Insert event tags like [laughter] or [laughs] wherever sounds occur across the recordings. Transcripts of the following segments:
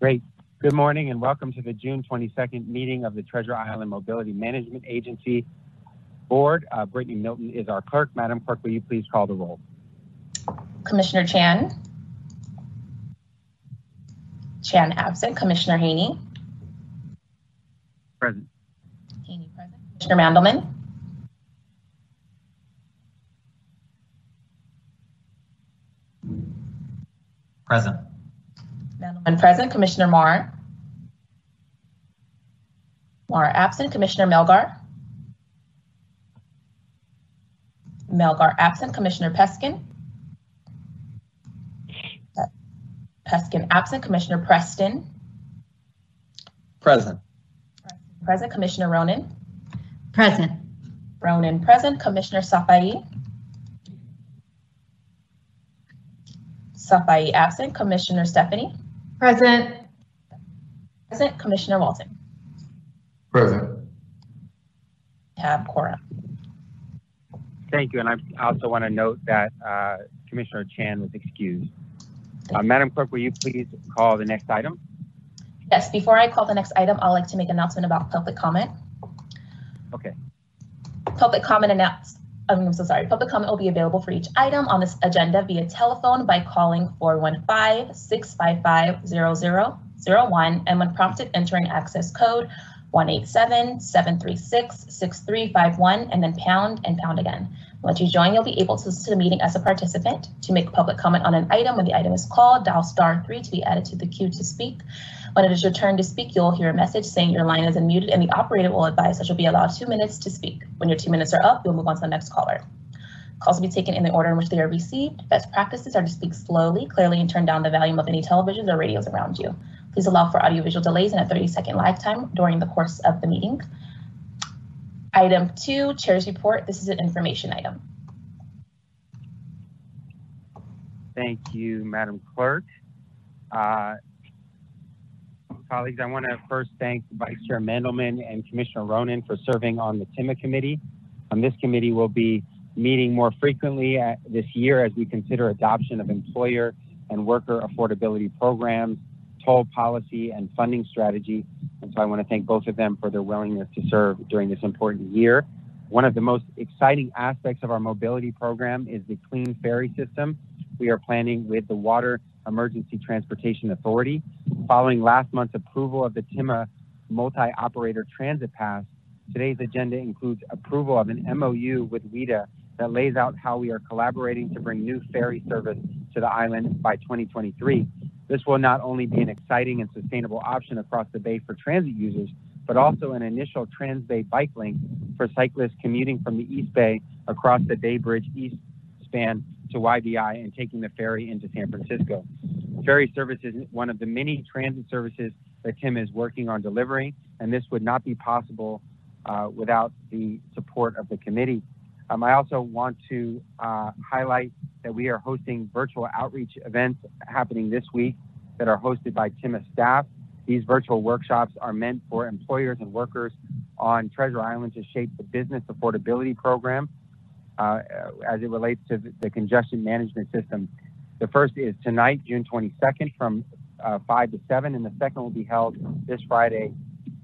Great. Good morning and welcome to the June 22nd meeting of the Treasure Island Mobility Management Agency Board. Uh, Brittany Milton is our clerk. Madam Clerk, will you please call the roll? Commissioner Chan. Chan absent. Commissioner Haney. Present. Haney present. Commissioner Mandelman. Present. Mandelman present. Commissioner Mar. Mar absent. Commissioner Melgar. Melgar absent. Commissioner Peskin. Peskin absent. Commissioner Preston. Present. Present. Commissioner Ronen. Present. Ronen present. Commissioner Safai. Safai absent. Commissioner Stefani. Present. Present. Commissioner Walton. Present. Have quorum. Thank you. And I also want to note that uh, Commissioner Chan was excused. Uh, Madam Clerk, will you please call the next item? Yes, before I call the next item, I'd like to make an announcement about public comment. Okay. Public comment announce, I'm so sorry. Public comment will be available for each item on this agenda via telephone by calling 415-655-0001 and when prompted, entering access code 187-736-6351 and then pound and pound again. Once you join, you'll be able to listen to the meeting as a participant. To make public comment on an item when the item is called, dial star three to be added to the queue to speak. When it is your turn to speak, you'll hear a message saying your line is unmuted and the operator will advise that you'll be allowed two minutes to speak. When your two minutes are up, you'll move on to the next caller. Calls will be taken in the order in which they are received. Best practices are to speak slowly, clearly, and turn down the volume of any televisions or radios around you. Please allow for audiovisual delays and a 30 second lag time during the course of the meeting. Item two, Chair's Report. This is an information item. Thank you, Madam Clerk. Uh, colleagues, I want to first thank Vice Chair Mandelman and Commissioner Ronen for serving on the TIMA committee. Um, this committee will be meeting more frequently uh, this year as we consider adoption of employer and worker affordability programs, toll policy, and funding strategy. And so I want to thank both of them for their willingness to serve during this important year. One of the most exciting aspects of our mobility program is the Clean Ferry System. We are planning with the Water Emergency Transportation Authority. Following last month's approval of the TIMA multi-operator transit pass, today's agenda includes approval of an MOU with WETA that lays out how we are collaborating to bring new ferry service to the island by 2023. This will not only be an exciting and sustainable option across the bay for transit users, but also an initial Trans-Bay bike link for cyclists commuting from the East Bay across the Bay Bridge East span to YBI and taking the ferry into San Francisco. Ferry service is one of the many transit services that Tim is working on delivering, and this would not be possible uh, without the support of the committee. Um, I also want to uh, highlight that we are hosting virtual outreach events happening this week that are hosted by TIMA staff. These virtual workshops are meant for employers and workers on Treasure Island to shape the business affordability program uh, as it relates to the congestion management system. The first is tonight, June 22nd from uh, 5 to 7, and the second will be held this Friday,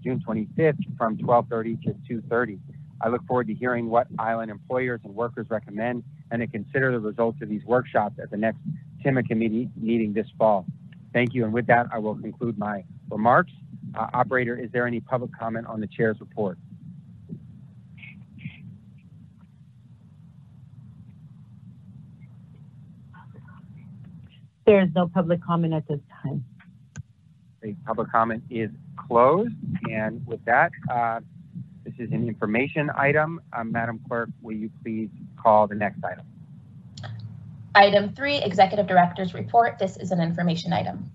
June 25th from 12:30 to 2:30. I look forward to hearing what island employers and workers recommend and to consider the results of these workshops at the next TIMA committee meeting this fall. Thank you. And with that, I will conclude my remarks. Uh, operator, is there any public comment on the chair's report? There is no public comment at this time. The public comment is closed. And with that, uh, this is an information item. Uh, Madam Clerk, will you please call the next item? Item three, Executive Director's Report. This is an information item.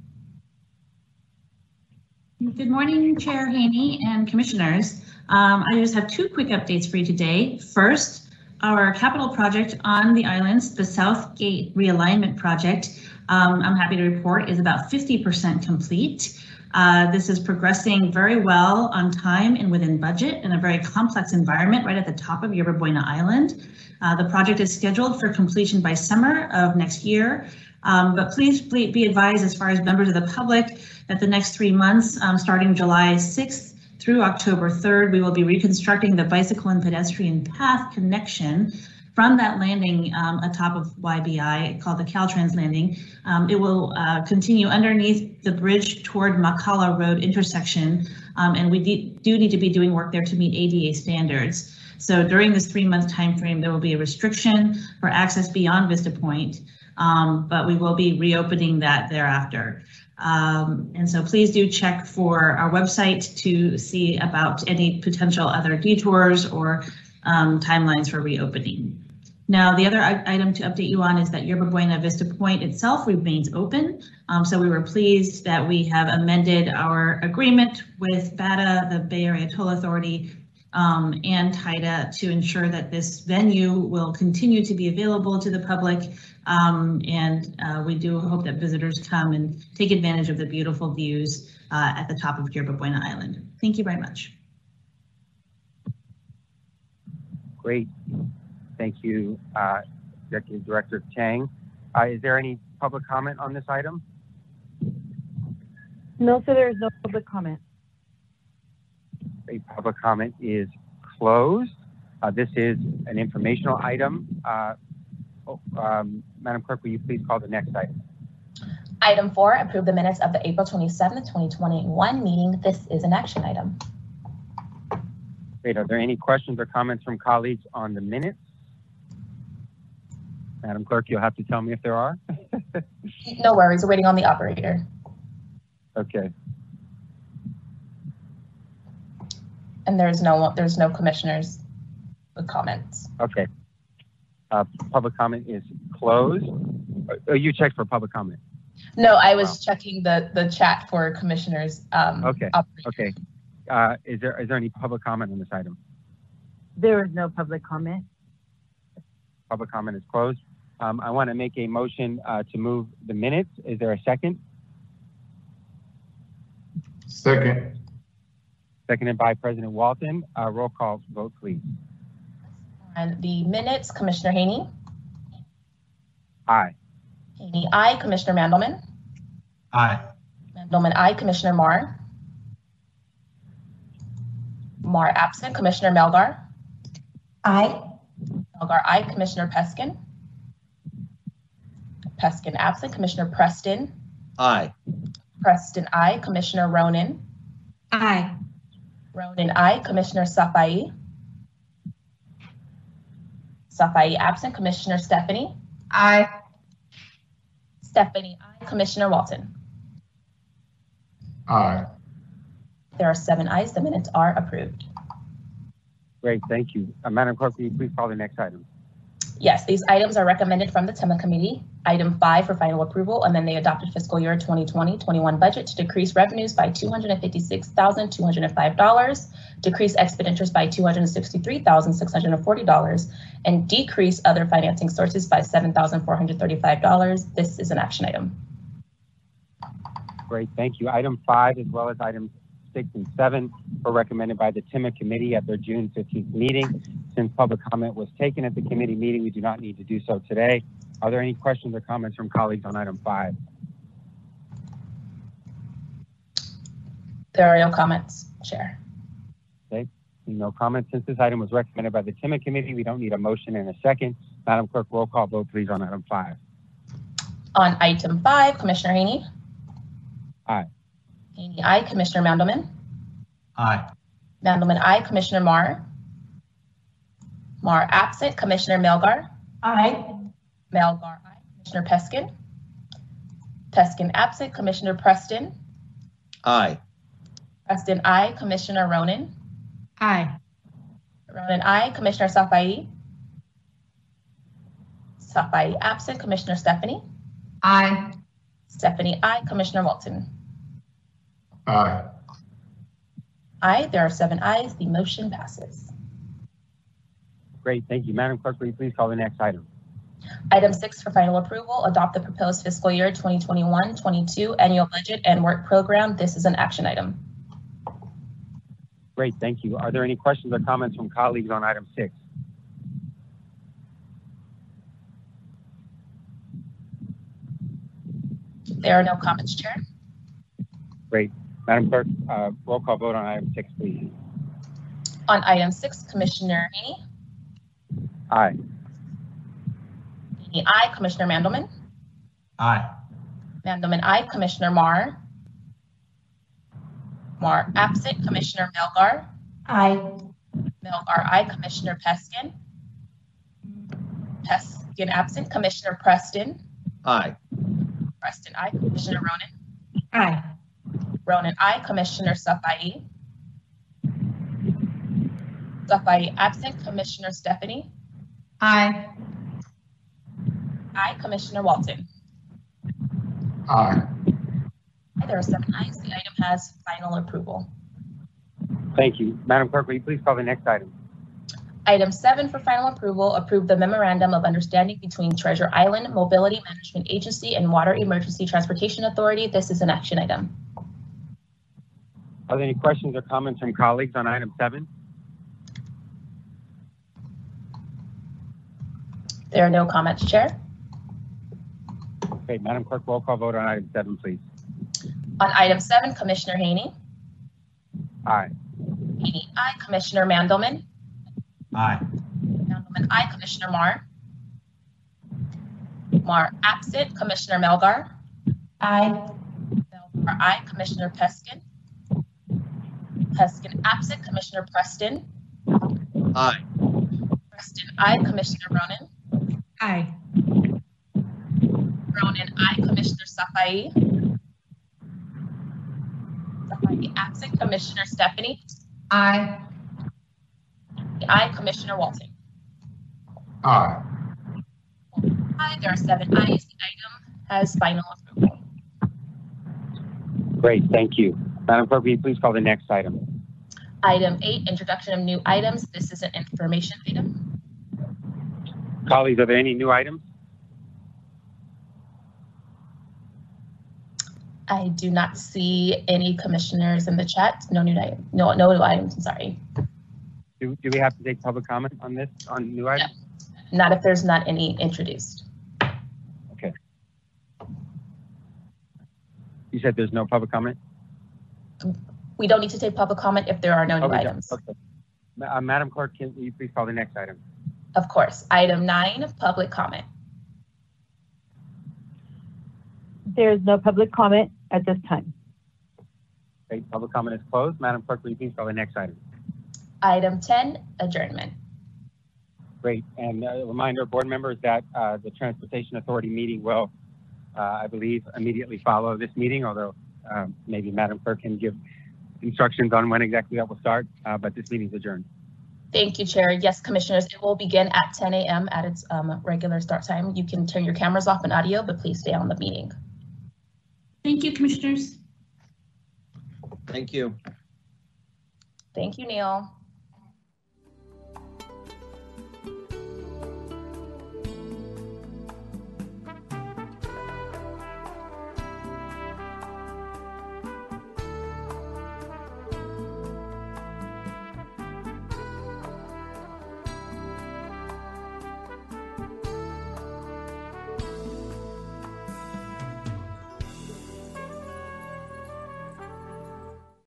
Good morning, Chair Haney and Commissioners. Um, I just have two quick updates for you today. First, our capital project on the islands, the South Gate Realignment Project, um, I'm happy to report is about 50% complete. Uh, this is progressing very well on time and within budget in a very complex environment right at the top of Yerba Buena Island. Uh, the project is scheduled for completion by summer of next year. Um, But please be advised, as far as members of the public, that the next three months, um, starting July 6th through October 3rd, we will be reconstructing the bicycle and pedestrian path connection from that landing um, atop of YBI called the Caltrans landing. Um, It will uh, continue underneath the bridge toward Macalla Road intersection. um, And we do need to be doing work there to meet ADA standards. So during this three-month timeframe, there will be a restriction for access beyond Vista Point, um, but we will be reopening that thereafter. Um, And so please do check for our website to see about any potential other detours or um, timelines for reopening. Now, the other item to update you on is that Yerba Buena Vista Point itself remains open. Um, So we were pleased that we have amended our agreement with BATA, the Bay Area Toll Authority, um, and TIDA to ensure that this venue will continue to be available to the public. Um, And uh, we do hope that visitors come and take advantage of the beautiful views uh, at the top of Yerba Buena Island. Thank you very much. Great. Thank you, uh, Executive Director Chang. Uh, Is there any public comment on this item? No, sir, there is no public comment. A public comment is closed. Uh, This is an informational item. Uh, oh, um, Madam Clerk, will you please call the next item? Item four, approve the minutes of the April 27th, 2021 meeting. This is an action item. Great. Are there any questions or comments from colleagues on the minutes? Madam Clerk, you'll have to tell me if there are. [laughs] No worries, we're waiting on the operator. Okay. And there's no, there's no commissioners with comments. Okay. Uh, Public comment is closed. Oh, you checked for public comment. No, I was checking the, the chat for commissioners. um, Okay. operators. Okay. Uh, Is there, is there any public comment on this item? There is no public comment. Public comment is closed. Um, I want to make a motion uh, to move the minutes. Is there a second? Second. Seconded by President Walton. Uh, Roll call vote, please. And the minutes, Commissioner Haney. Aye. Haney, aye. Commissioner Mandelman. Aye. Mandelman, aye. Commissioner Mar. Mar absent. Commissioner Melgar. Aye. Melgar, aye. Commissioner Peskin. Peskin absent. Commissioner Preston. Aye. Preston, aye. Commissioner Ronen. Aye. Ronen, aye. Commissioner Safai. Safai absent. Commissioner Stefani. Aye. Stefani, aye. Commissioner Walton. Aye. There are seven ayes. The minutes are approved. Great, thank you. Uh, Madam Clerk, will you please call the next item? Yes, these items are recommended from the TIMA committee. Item five for final approval, and then they adopted fiscal year 2020-21 budget to decrease revenues by $256,205, decrease expenditures by $263,640, and decrease other financing sources by $7,435. This is an action item. Great, thank you. Item five, as well as items six and seven, were recommended by the TIMA committee at their June 15th meeting. Since public comment was taken at the committee meeting, we do not need to do so today. Are there any questions or comments from colleagues on item five? There are no comments, Chair. Okay, no comments. Since this item was recommended by the TIMA committee, we don't need a motion and a second. Madam Clerk, roll call vote, please, on item five. On item five, Commissioner Haney. Aye. Haney, aye. Commissioner Mandelman. Aye. Mandelman, aye. Commissioner Mar. Mar absent. Commissioner Melgar. Aye. Melgar, aye. Commissioner Peskin. Peskin absent. Commissioner Preston. Aye. Preston, aye. Commissioner Ronen. Aye. Ronen, aye. Commissioner Safai. Safai absent. Commissioner Stefani. Aye. Stefani, aye. Commissioner Walton. Aye. Aye. There are seven ayes. The motion passes. Great, thank you. Madam Clerk, will you please call the next item? Item six for final approval, adopt the proposed fiscal year 2021-22 annual budget and work program. This is an action item. Great, thank you. Are there any questions or comments from colleagues on item six? There are no comments, Chair. Great. Madam Clerk, uh, roll call vote on item six, please. On item six, Commissioner Haney. Aye. Haney, aye. Commissioner Mandelman. Aye. Mandelman, aye. Commissioner Mar. Mar, absent. Commissioner Melgar. Aye. Melgar, aye. Commissioner Peskin. Peskin, absent. Commissioner Preston. Aye. Preston, aye. Commissioner Ronen. Aye. Ronen, aye. Commissioner Safai. Safai, absent. Commissioner Stefani. Aye. Aye. Commissioner Walton. Aye. Aye, There are seven ayes. The item has final approval. Thank you. Madam Clerk, will you please call the next item? Item seven for final approval, approve the memorandum of understanding between Treasure Island Mobility Management Agency and Water Emergency Transportation Authority. This is an action item. Are there any questions or comments from colleagues on item seven? There are no comments, Chair. Okay, Madam Clerk, roll call vote on item seven, please. On item seven, Commissioner Haney. Aye. Haney, aye. Commissioner Mandelman. Aye. Mandelman, aye. Commissioner Mar. Mar, absent. Commissioner Melgar. Aye. Melgar, aye. Commissioner Peskin. Peskin, absent. Commissioner Preston. Aye. Preston, aye. Commissioner Ronen. Aye. Ronen, aye. Commissioner Safai. Safai, absent. Commissioner Stefani. Aye. Aye. Commissioner Walton. Aye. Aye. There are seven ayes. The item has final approval. Great, thank you. Madam Clerk, will you please call the next item? Item eight, introduction of new items. This is an information item. Colleagues, are there any new items? I do not see any commissioners in the chat. No new item. No, no new items. I'm sorry. Do, do we have to take public comment on this, on new items? Not if there's not any introduced. Okay. You said there's no public comment? We don't need to take public comment if there are no Oh, new items. Okay. Uh, Madam Clerk, can you please call the next item? Of course. Item nine, public comment. There is no public comment at this time. Okay, public comment is closed. Madam Clerk, will you please call the next item? Item 10, adjournment. Great, and a reminder, board members, that uh, the Transportation Authority meeting will, uh, I believe, immediately follow this meeting, although um, maybe Madam Clerk can give instructions on when exactly that will start, uh, but this meeting is adjourned. Thank you, Chair. Yes, Commissioners, it will begin at 10 a.m. at its um, regular start time. You can turn your cameras off and audio, but please stay on the meeting. Thank you, Commissioners. Thank you. Thank you, Neil.